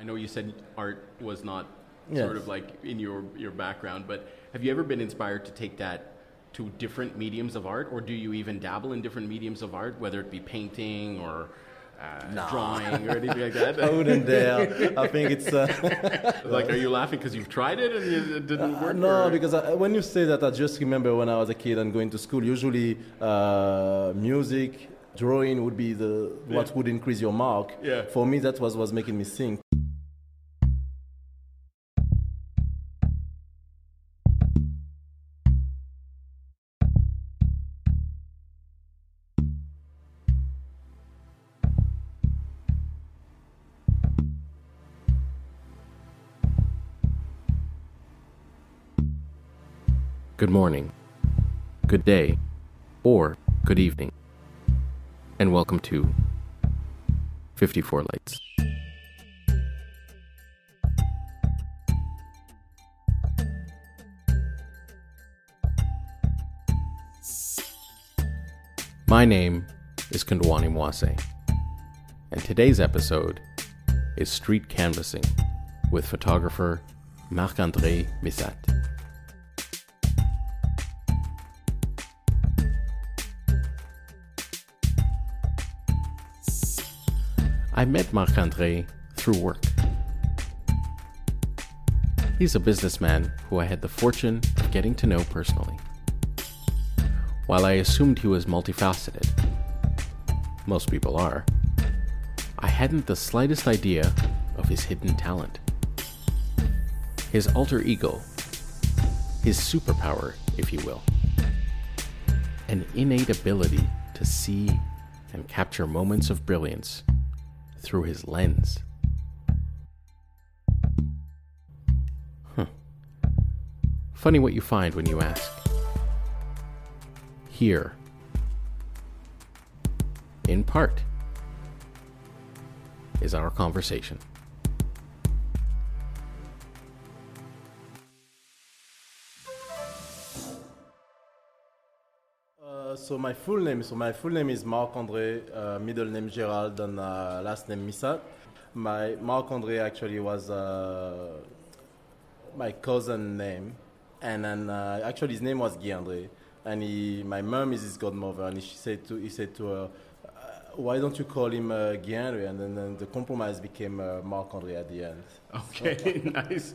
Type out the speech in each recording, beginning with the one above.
I know you said art was not Yes. sort of like in your, your background, but have you ever been inspired to take that to different mediums of art, or do you even dabble in different mediums of art, whether it be painting or uh, drawing or anything like that? I wouldn't. I think it's. Uh, like, are you laughing because you've tried it and it didn't Uh, work? no, or- because I, when you say that, I just remember when I was a kid and going to school. Usually, uh, music, drawing would be the what would increase your mark. Yeah. For me, that was was making me think. Good morning, good day, or good evening, and welcome to 54 Lights. My name is Kondwani Mwase, and today's episode is Street Canvassing with photographer Marc André Misat. I met Marc Andre through work. He's a businessman who I had the fortune of getting to know personally. While I assumed he was multifaceted, most people are, I hadn't the slightest idea of his hidden talent. His alter ego, his superpower, if you will, an innate ability to see and capture moments of brilliance through his lens. Huh. Funny what you find when you ask. Here, in part, is our conversation. So my full name, so my full name is Marc André, uh, middle name Gerald, and uh, last name Misat. My Marc André actually was uh, my cousin name, and then uh, actually his name was Guy André, and he, my mom is his godmother, and she said to he said to her, uh, "Why don't you call him uh, Guy André?" And then, then the compromise became uh, Marc André at the end. Okay, nice.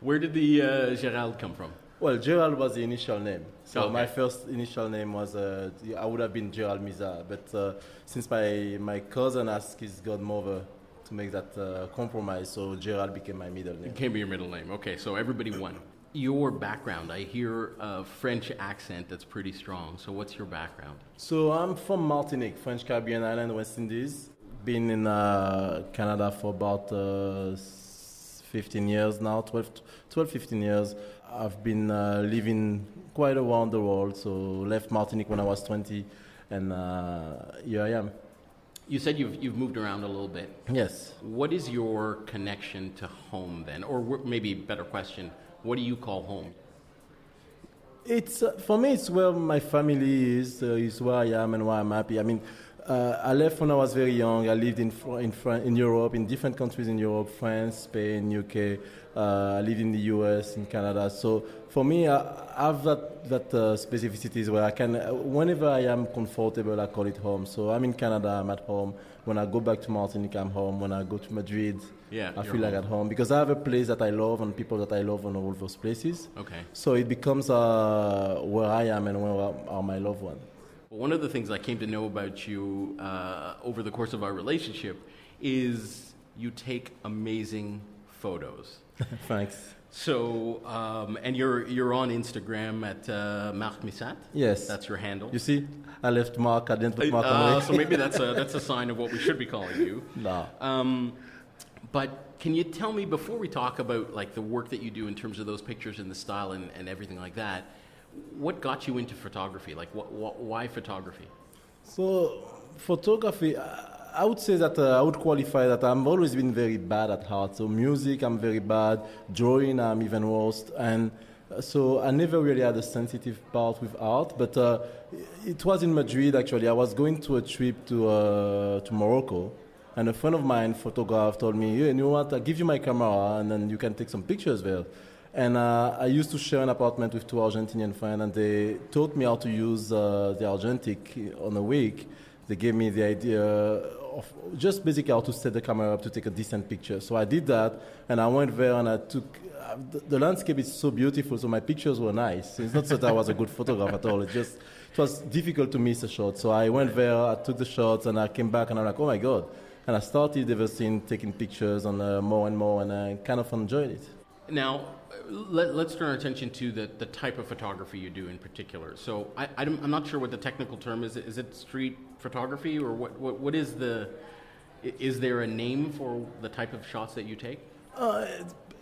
Where did the Gérald come from? Well, Gerald was the initial name. So Okay. my first initial name was, uh, I would have been Gerald Misat. But uh, since my, my cousin asked his godmother to make that uh, compromise, so Gerald became my middle name. It came be your middle name. Okay, so everybody won. Your background, I hear a French accent that's pretty strong. So what's your background? So I'm from Martinique, French Caribbean island, West Indies. Been in uh, Canada for about uh, 15 years now, 12, 12 15 years. I've been uh, living quite around the world. So left Martinique when I was 20, and uh, here I am. You said you've, you've moved around a little bit. Yes. What is your connection to home then? Or wh- maybe better question, what do you call home? It's uh, for me. It's where my family is. Uh, is where I am and where I'm happy. I mean, uh, I left when I was very young. I lived in in in Europe, in different countries in Europe, France, Spain, UK. Uh, I lived in the US, in Canada. So for me, I I have that that uh, specificities where I can, uh, whenever I am comfortable, I call it home. So I'm in Canada. I'm at home. When I go back to Martinique, I'm home. When I go to Madrid, Yeah, I feel like at home because I have a place that I love and people that I love in all those places. Okay. So it becomes uh, where I am and where are my loved ones. Well, one of the things I came to know about you uh, over the course of our relationship is you take amazing photos. Thanks. So, um, and you're you're on Instagram at uh, Marc Misat. Yes. That's your handle. You see, I left Mark. I didn't put Mark Uh, on so maybe that's a that's a sign of what we should be calling you. No. Um, but can you tell me before we talk about like the work that you do in terms of those pictures and the style and, and everything like that, what got you into photography? Like, what, what why photography? So photography, I would say that uh, I would qualify that I've always been very bad at art. So music, I'm very bad. Drawing, I'm even worse. And uh, so I never really had a sensitive part with art. But uh, it was in Madrid actually. I was going to a trip to uh, to Morocco, And a friend of mine, photograph, told me, hey, you know what, I'll give you my camera and then you can take some pictures there. And uh, I used to share an apartment with two Argentinian friends, and they taught me how to use uh, the Argentic on a week. They gave me the idea of just basically how to set the camera up to take a decent picture. So I did that, and I went there and I took. Uh, the, landscape is so beautiful, so my pictures were nice. It's not that I was a good photographer at all. It just it was difficult to miss a shot. So I went there, I took the shots, and I came back, and I'm like, oh my god! And I started ever since taking pictures and uh, more and more, and I kind of enjoyed it. Now, let, us turn our attention to the, the type of photography you do in particular. So I, am not sure what the technical term is. Is it street photography or what, what, what is the, is there a name for the type of shots that you take? Uh,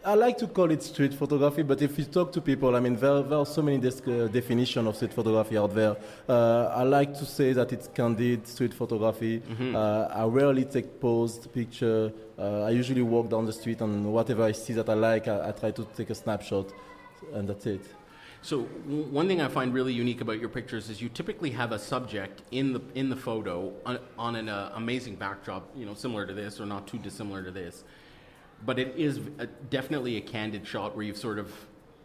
I like to call it street photography, but if you talk to people, I mean, there, there are so many uh, definitions of street photography out there. Uh, I like to say that it's candid street photography. Mm-hmm. Uh, I rarely take posed picture. Uh, I usually walk down the street and whatever I see that I like, I, I try to take a snapshot, and that's it. So one thing I find really unique about your pictures is you typically have a subject in the in the photo on, on an uh, amazing backdrop, you know, similar to this or not too dissimilar to this but it is a, definitely a candid shot where you've sort of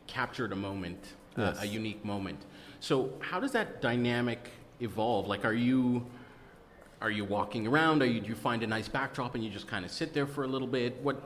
captured a moment, yes. uh, a unique moment. So how does that dynamic evolve? Like, are you are you walking around? Are you do you find a nice backdrop and you just kind of sit there for a little bit? What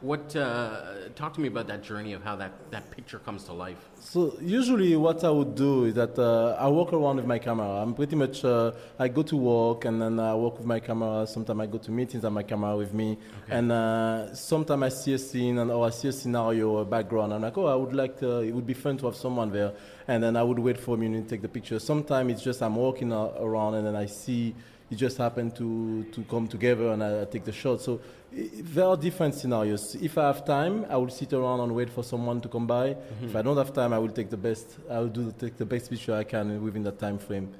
what uh, talk to me about that journey of how that, that picture comes to life? So usually, what I would do is that uh, I walk around with my camera. I'm pretty much uh, I go to work and then I walk with my camera. Sometimes I go to meetings and my camera with me. Okay. And uh, sometimes I see a scene and or I see a scenario, a background. I'm like, oh, I would like to, it would be fun to have someone there. And then I would wait for a minute to take the picture. Sometimes it's just I'm walking around and then I see it just happened to, to come together and I, I take the shot. So there are different scenarios. If I have time, I will sit around and wait for someone to come by. Mm-hmm. If I don't have time, I will take the best. I will do take the best picture I can within that time frame.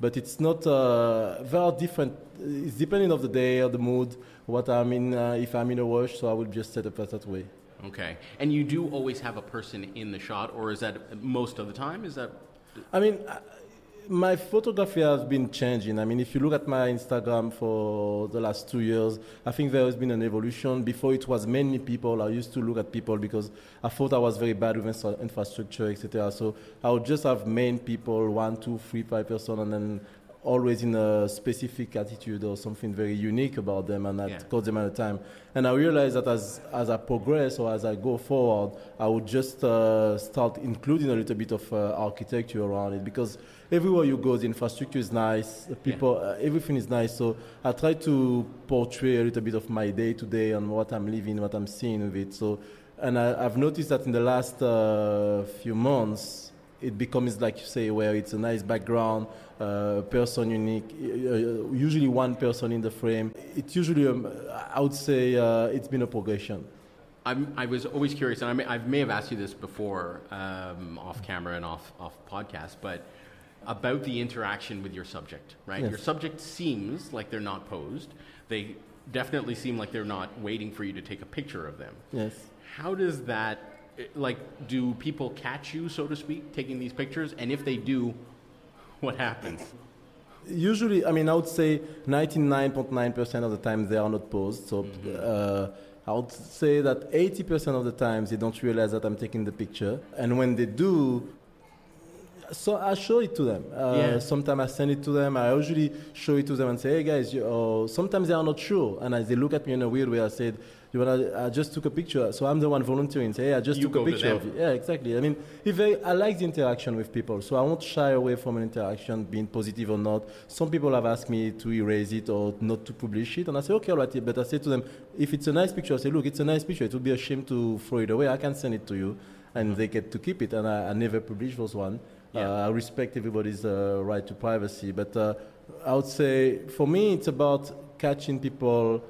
But it's not. Uh, there are different. It's depending of the day or the mood. What I'm in. Uh, if I'm in a rush, so I will just set up that way. Okay. And you do always have a person in the shot, or is that most of the time? Is that? I mean, my photography has been changing. I mean, if you look at my Instagram for the last two years, I think there has been an evolution. Before it was many people. I used to look at people because I thought I was very bad with infrastructure, etc. So I would just have main people, one, two, three, five person, and then always in a specific attitude or something very unique about them and that yeah. caught them at a time. And I realized that as, as I progress or as I go forward, I would just uh, start including a little bit of uh, architecture around it because everywhere you go, the infrastructure is nice, the people, yeah. uh, everything is nice. So I try to portray a little bit of my day to day and what I'm living, what I'm seeing with it. So, and I, have noticed that in the last uh, few months, it becomes like you say, where it's a nice background, uh, person unique, uh, usually one person in the frame. It's usually, um, I would say, uh, it's been a progression. I'm, i was always curious, and I may, I may, have asked you this before, um, off camera and off off podcast, but about the interaction with your subject, right? Yes. Your subject seems like they're not posed. They definitely seem like they're not waiting for you to take a picture of them. Yes. How does that, like, do people catch you, so to speak, taking these pictures? And if they do, what happens? Usually, I mean, I would say 99.9% of the time they are not posed. So mm-hmm. uh, I would say that 80% of the times they don't realize that I'm taking the picture. And when they do, so I show it to them. Uh, yeah. Sometimes I send it to them. I usually show it to them and say, "Hey guys," you, or sometimes they are not sure, and as they look at me in a weird way, I said, "You wanna? I just took a picture." So I'm the one volunteering. Say, "Hey, I just you took a picture of you." Yeah, exactly. I mean, if I, I like the interaction with people, so I won't shy away from an interaction, being positive or not. Some people have asked me to erase it or not to publish it, and I say, "Okay, all right." But I say to them, if it's a nice picture, I say, "Look, it's a nice picture. It would be a shame to throw it away. I can send it to you." And they get to keep it, and I, I never publish those one. Yeah. Uh, I respect everybody's uh, right to privacy, but uh, I would say for me it's about catching people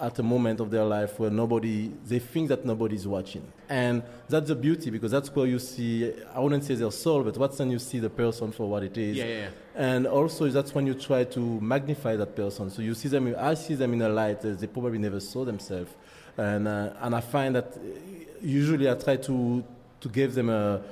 at a moment of their life where nobody they think that nobody is watching and that's the beauty because that's where you see i wouldn't say their soul but what's when you see the person for what it is yeah, yeah, yeah. and also that's when you try to magnify that person so you see them i see them in a light that they probably never saw themselves and uh, and i find that usually i try to to give them a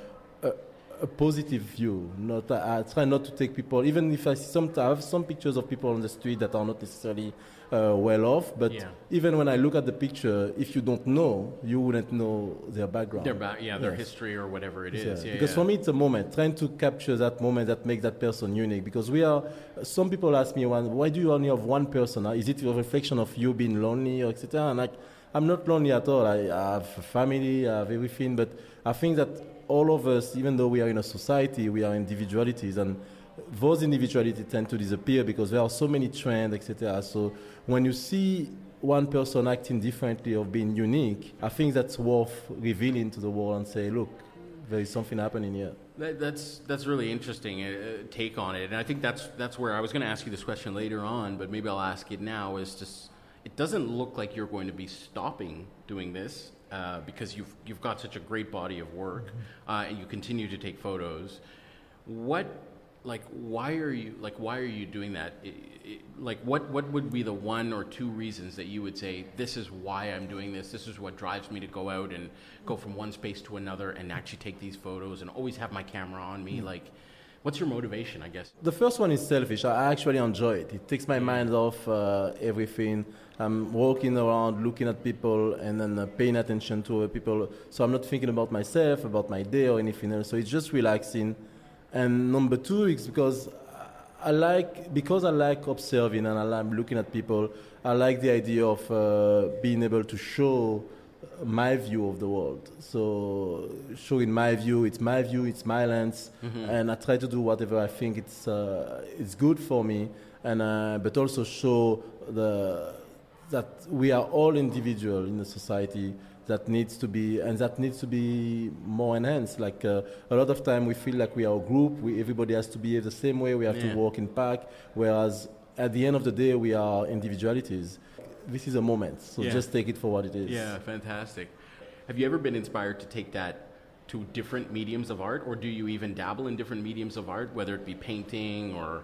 a positive view. Not I, I try not to take people, even if I see some I have some pictures of people on the street that are not necessarily uh, well off. But Yeah. even when I look at the picture, if you don't know, you wouldn't know their background. Their ba- yeah, their Yes. history or whatever it is. Yeah. Yeah, because for me it's a moment trying to capture that moment that makes that person unique because we are some people ask me why do you only have one person Uh, is it a reflection of you being lonely or etc and like i'm not lonely at all I, I have a family i have everything but i think that all of us even though we are in a society we are individualities and those individualities tend to disappear because there are so many trends etc so when you see one person acting differently or being unique i think that's worth revealing to the world and say look there is something happening here. That, that's that's really interesting uh, uh, take on it, and I think that's that's where I was going to ask you this question later on, but maybe I'll ask it now. Is just it doesn't look like you're going to be stopping doing this uh, because you've you've got such a great body of work, uh, and you continue to take photos. What like why are you like why are you doing that? I i like what what would be the one or two reasons that you would say this is why I'm doing this? This is what drives me to go out and go from one space to another and actually take these photos and always have my camera on me. Like, what's your motivation? I guess. The first one is selfish. I actually enjoy it. It takes my mind off uh, everything. I'm walking around, looking at people, and then uh, paying attention to people. So I'm not thinking about myself, about my day, or anything else. So it's just relaxing. And number two is because I like because I like observing and I like looking at people. I like the idea of uh, being able to show my view of the world. So showing my view, it's my view, it's my lens, and I try to do whatever I think it's uh, it's good for me, and uh, but also show the that we are all individual in the society that needs to be and that needs to be more enhanced. Like uh, a lot of time, we feel like we are a group. We, everybody has to behave the same way. We have Yeah. to work in pack. Whereas at the end of the day, we are individualities. This is a moment, so Yeah. just take it for what it is. Yeah, fantastic. Have you ever been inspired to take that to different mediums of art, or do you even dabble in different mediums of art, whether it be painting or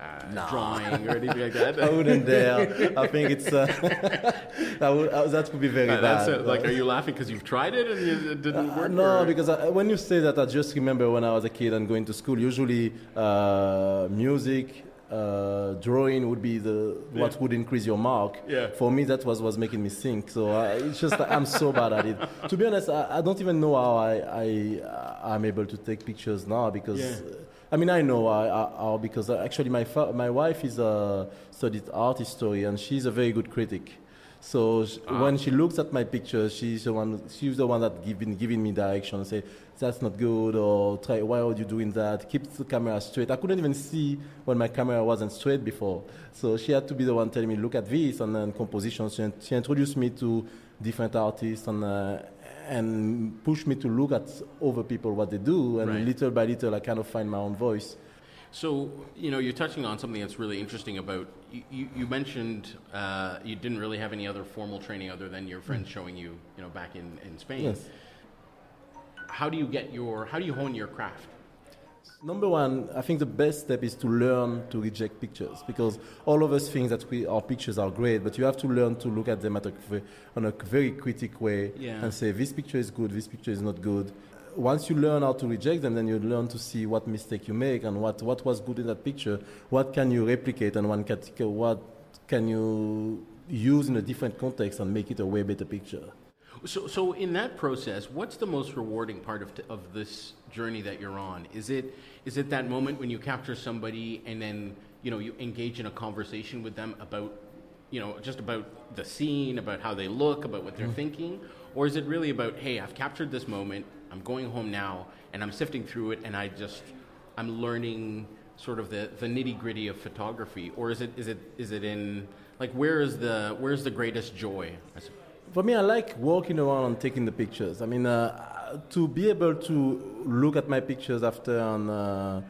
uh, drawing or anything like that? I wouldn't dare. I think it's uh, that, would, uh, that would be very Uh, that's bad. it. Like, are you laughing because you've tried it and it didn't Uh, work? no, or- because I, when you say that, I just remember when I was a kid and going to school. Usually, uh, music, uh, drawing would be the what would increase your mark. Yeah. For me, that was was making me think. So uh, it's just I'm so bad at it. To be honest, I, I don't even know how I, I uh, I'm able to take pictures now because. Yeah. uh, I mean, I know I, I, how because actually my fa- my wife is a studied art history and she's a very good critic. So sh when she looks at my pictures, she's the one. She's the one that giving giving me direction. Say that's not good, or try. Why are you doing that? Keep the camera straight. I couldn't even see when my camera wasn't straight before. So she had to be the one telling me, look at this, and then composition. She, she introduced me to different artists and uh, and pushed me to look at other people what they do, and Right. little by little, I kind of find my own voice. So, you know, you're touching on something that's really interesting about. You, you, mentioned uh, you didn't really have any other formal training other than your friends showing you, you know, back in, in Spain. Yes. How do you get your, how do you hone your craft? Number one, I think the best step is to learn to reject pictures because all of us think that we, our pictures are great, but you have to learn to look at them at a, on a very critic way Yeah. and say this picture is good, this picture is not good. Once you learn how to reject them, then you learn to see what mistake you make and what, what was good in that picture, what can you replicate and one can, what can you use in a different context and make it a way better picture. So, so in that process, what's the most rewarding part of, t- of this journey that you're on? Is it, is it that moment when you capture somebody and then, you know, you engage in a conversation with them about, you know, just about the scene, about how they look, about what they're mm-hmm. thinking? Or is it really about, hey, I've captured this moment, I'm going home now, and I'm sifting through it, and I just, I'm learning sort of the, the nitty gritty of photography? Or is it, is it, is it in, like, where is the, where's the greatest joy? For me, I like walking around and taking the pictures. I mean, uh, to be able to look at my pictures after and, uh,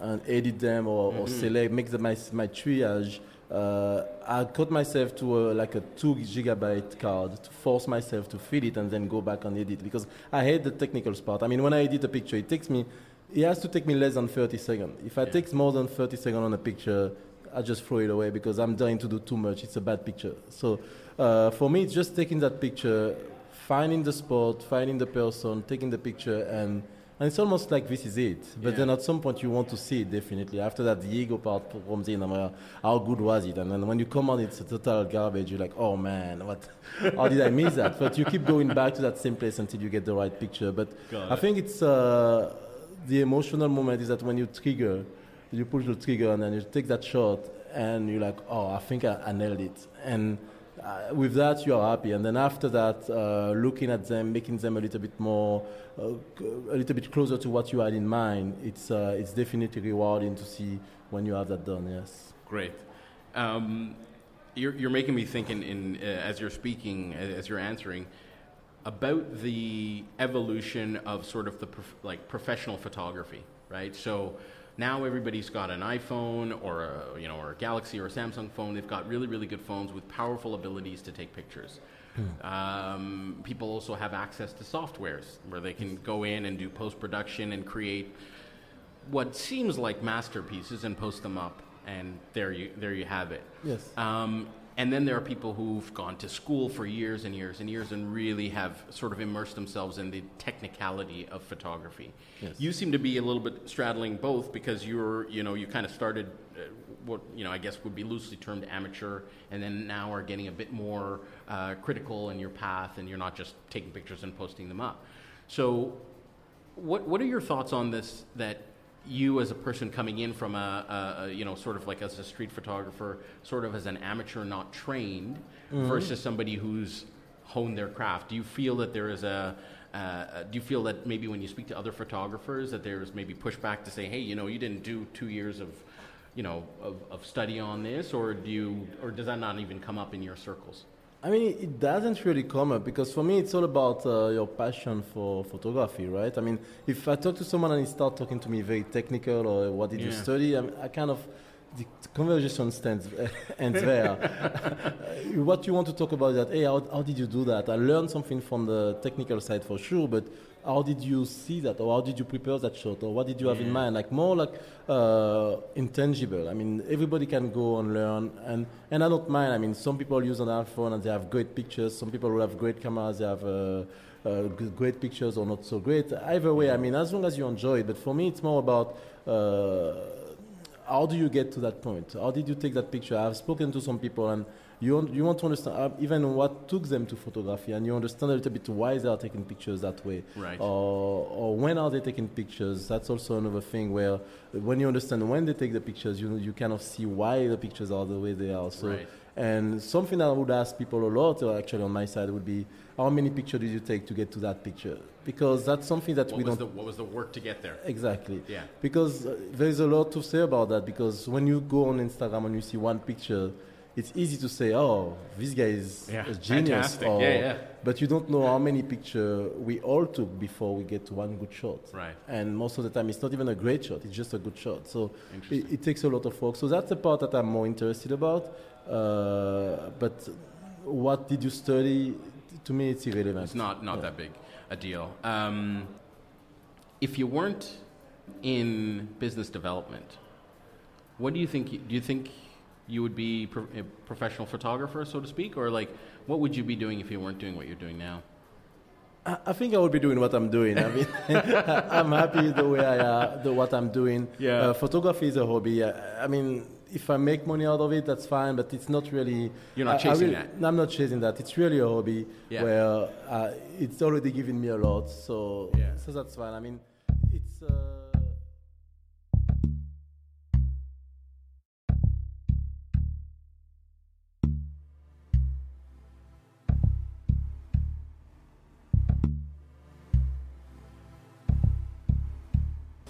and edit them or, or select, make the, my, my triage, uh, I cut myself to a, like a two gigabyte card to force myself to fill it and then go back and edit because I hate the technical part. I mean, when I edit a picture, it takes me, it has to take me less than 30 seconds. If I Yeah. take more than 30 seconds on a picture, I just throw it away because I'm dying to do too much. It's a bad picture. So uh, for me, it's just taking that picture, finding the spot, finding the person, taking the picture, and and it's almost like this is it. But Yeah. then at some point you want to see it definitely. After that, the ego part comes in. I'm like, how good was it? And then when you come on, it's a total garbage. You're like, oh man, what? How did I miss that? But you keep going back to that same place until you get the right picture. But Got I it. think it's uh, the emotional moment is that when you trigger, you push the trigger and then you take that shot and you're like, oh, I think I, I nailed it. And uh, with that, you are happy. And then after that, uh, looking at them, making them a little bit more, uh, a little bit closer to what you had in mind, it's, uh, it's definitely rewarding to see when you have that done, yes. Great. Um, you're, you're making me think in, in uh, as you're speaking, as you're answering, about the evolution of sort of the prof- like professional photography, right? So now everybody's got an iPhone or a you know or a Galaxy or a Samsung phone. They've got really really good phones with powerful abilities to take pictures. Um, people also have access to softwares where they can go in and do post production and create what seems like masterpieces and post them up, and there you there you have it. Yes. Um, and then there are people who've gone to school for years and years and years and really have sort of immersed themselves in the technicality of photography. Yes. You seem to be a little bit straddling both because you're, you know, you kind of started uh, what, you know, I guess would be loosely termed amateur and then now are getting a bit more uh, critical in your path and you're not just taking pictures and posting them up. So what what are your thoughts on this? That you, as a person coming in from a, a, you know sort of like as a street photographer, sort of as an amateur, not trained, versus somebody who's honed their craft. Do you feel that there is a uh, do you feel that maybe when you speak to other photographers that there's maybe pushback to say, hey, you know, you didn't do two years of, you know, of, of study on this, or do you, or does that not even come up in your circles? I mean, it doesn't really come up because for me, it's all about uh, your passion for photography, right? I mean, if I talk to someone and he start talking to me very technical or what did you study, I, mean, I kind of the conversation stands ends there. what you want to talk about is that, hey, how, how did you do that? I learned something from the technical side for sure, but how did you see that, or how did you prepare that shot, or what did you have in mind? Like more like uh, intangible. I mean, everybody can go and learn, and and I don't mind. I mean, some people use an iPhone and they have great pictures. Some people who have great cameras, they have. Uh, uh, great pictures or not so great. Either way, I mean, as long as you enjoy it. But for me, it's more about uh, how do you get to that point? How did you take that picture? I've spoken to some people, and you want, you want to understand uh, even what took them to photography, and you understand a little bit why they are taking pictures that way, Right. or, or when are they taking pictures. That's also another thing where when you understand when they take the pictures, you you kind of see why the pictures are the way they are. So. Right. And something that I would ask people a lot, actually on my side, would be how many pictures did you take to get to that picture? Because that's something that What we was don't the what was the work to get there? Exactly. Yeah. Because uh, there's a lot to say about that. Because when you go on Instagram and you see one picture, it's easy to say, "Oh, this guy is Yeah, a genius." Or, Yeah, yeah. But you don't know how many pictures we all took before we get to one good shot. Right. And most of the time, it's not even a great shot; it's just a good shot. So it, it takes a lot of work. So that's the part that I'm more interested about. Uh, but what did you study? To me, it's irrelevant. It's not not that big a deal. Um, if you weren't in business development, what do you think? Do you think you would be pro- a professional photographer, so to speak, or like what would you be doing if you weren't doing what you're doing now? I I think I would be doing what I'm doing. I mean, I'm happy the way I uh, the what I'm doing. Yeah. Uh, photography is a hobby. I, I mean, if I make money out of it, that's fine. But it's not really. You're not I- I chasing really- that. No, I'm not chasing that. It's really a hobby Yeah. where uh, it's already giving me a lot. So, Yeah. so that's fine. I mean,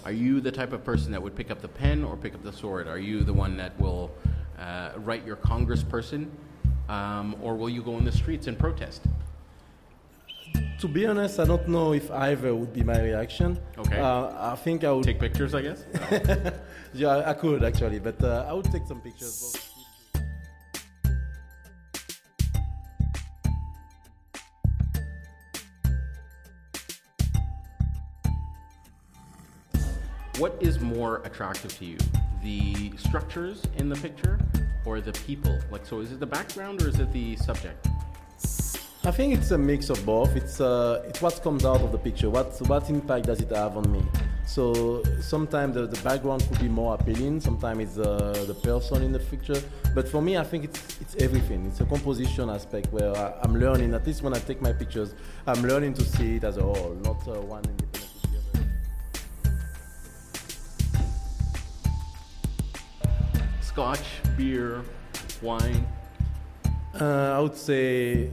Are you the type of person that would pick up the pen or pick up the sword? Are you the one that will uh, write your congressperson, um, or will you go in the streets and protest? to be honest, I don't know if either would be my reaction. Okay. Uh, I think I would. Take pictures, I guess. yeah, I could actually, but uh, I would take some pictures. What is more attractive to you, the structures in the picture or the people? Like, so is it the background or is it the subject? I think it's a mix of both. It's uh, it's what comes out of the picture. What what impact does it have on me? So sometimes the, the background could be more appealing. Sometimes it's uh, the person in the picture. But for me, I think it's it's everything. It's a composition aspect where I, am learning. At least when I take my pictures, I'm learning to see it as a whole, not uh, one independent Scotch, beer, wine. Uh, I would say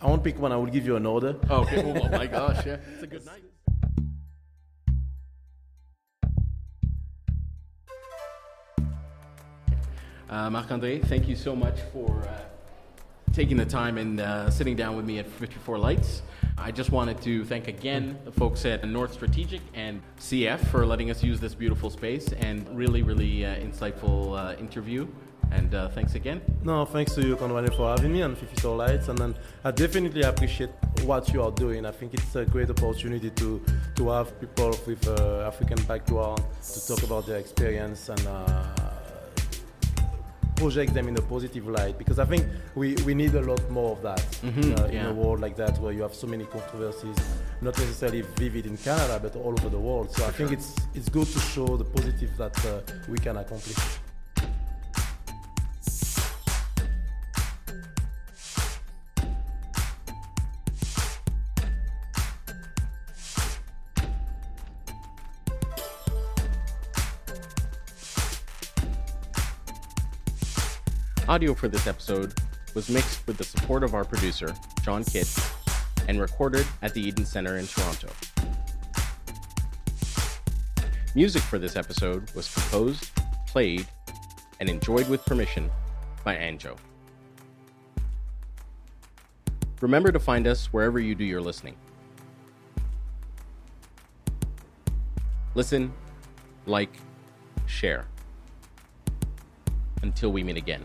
I won't pick one. I will give you an order. Oh, okay. oh my gosh, yeah, it's a good night. Uh, Marc-André, thank you so much for uh, taking the time and uh, sitting down with me at 54 Lights. I just wanted to thank again the folks at North Strategic and CF for letting us use this beautiful space and really, really uh, insightful uh, interview. And uh, thanks again. No, thanks to you, Conrad, for having me on 54 Lights. And then I definitely appreciate what you are doing. I think it's a great opportunity to, to have people with uh, African background to talk about their experience and uh, project them in a positive light. Because I think we, we need a lot more of that mm-hmm, uh, yeah. in a world like that where you have so many controversies, not necessarily vivid in Canada, but all over the world. So I think it's, it's good to show the positive that uh, we can accomplish. Audio for this episode was mixed with the support of our producer, John Kitt, and recorded at the Eden Center in Toronto. Music for this episode was composed, played, and enjoyed with permission by Anjo. Remember to find us wherever you do your listening. Listen, like, share. Until we meet again.